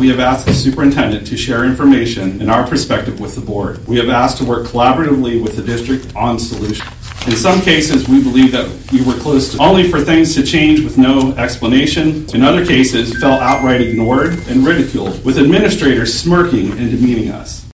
we have asked the superintendent to share information and our perspective with the board. We have asked to work collaboratively with the district on solutions. In some cases, we believe that we were close to only for things to change with no explanation. In other cases, felt outright ignored and ridiculed, with administrators smirking and demeaning us.